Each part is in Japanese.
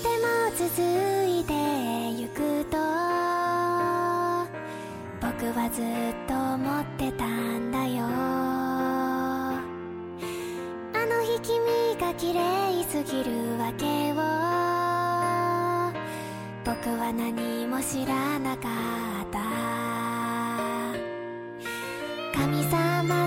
でも続いてゆくと。僕はずっと思ってたんだよ。あの日君が綺麗すぎるわけを。僕は何も知らなかった。神様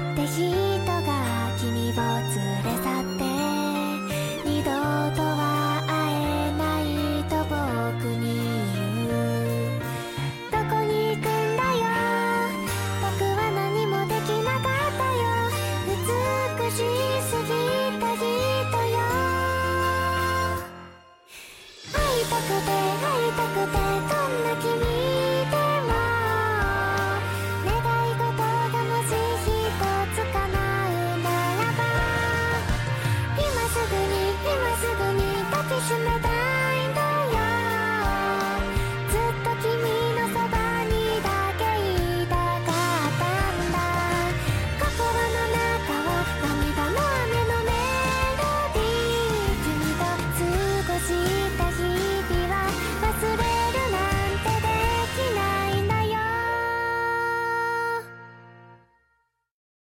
くて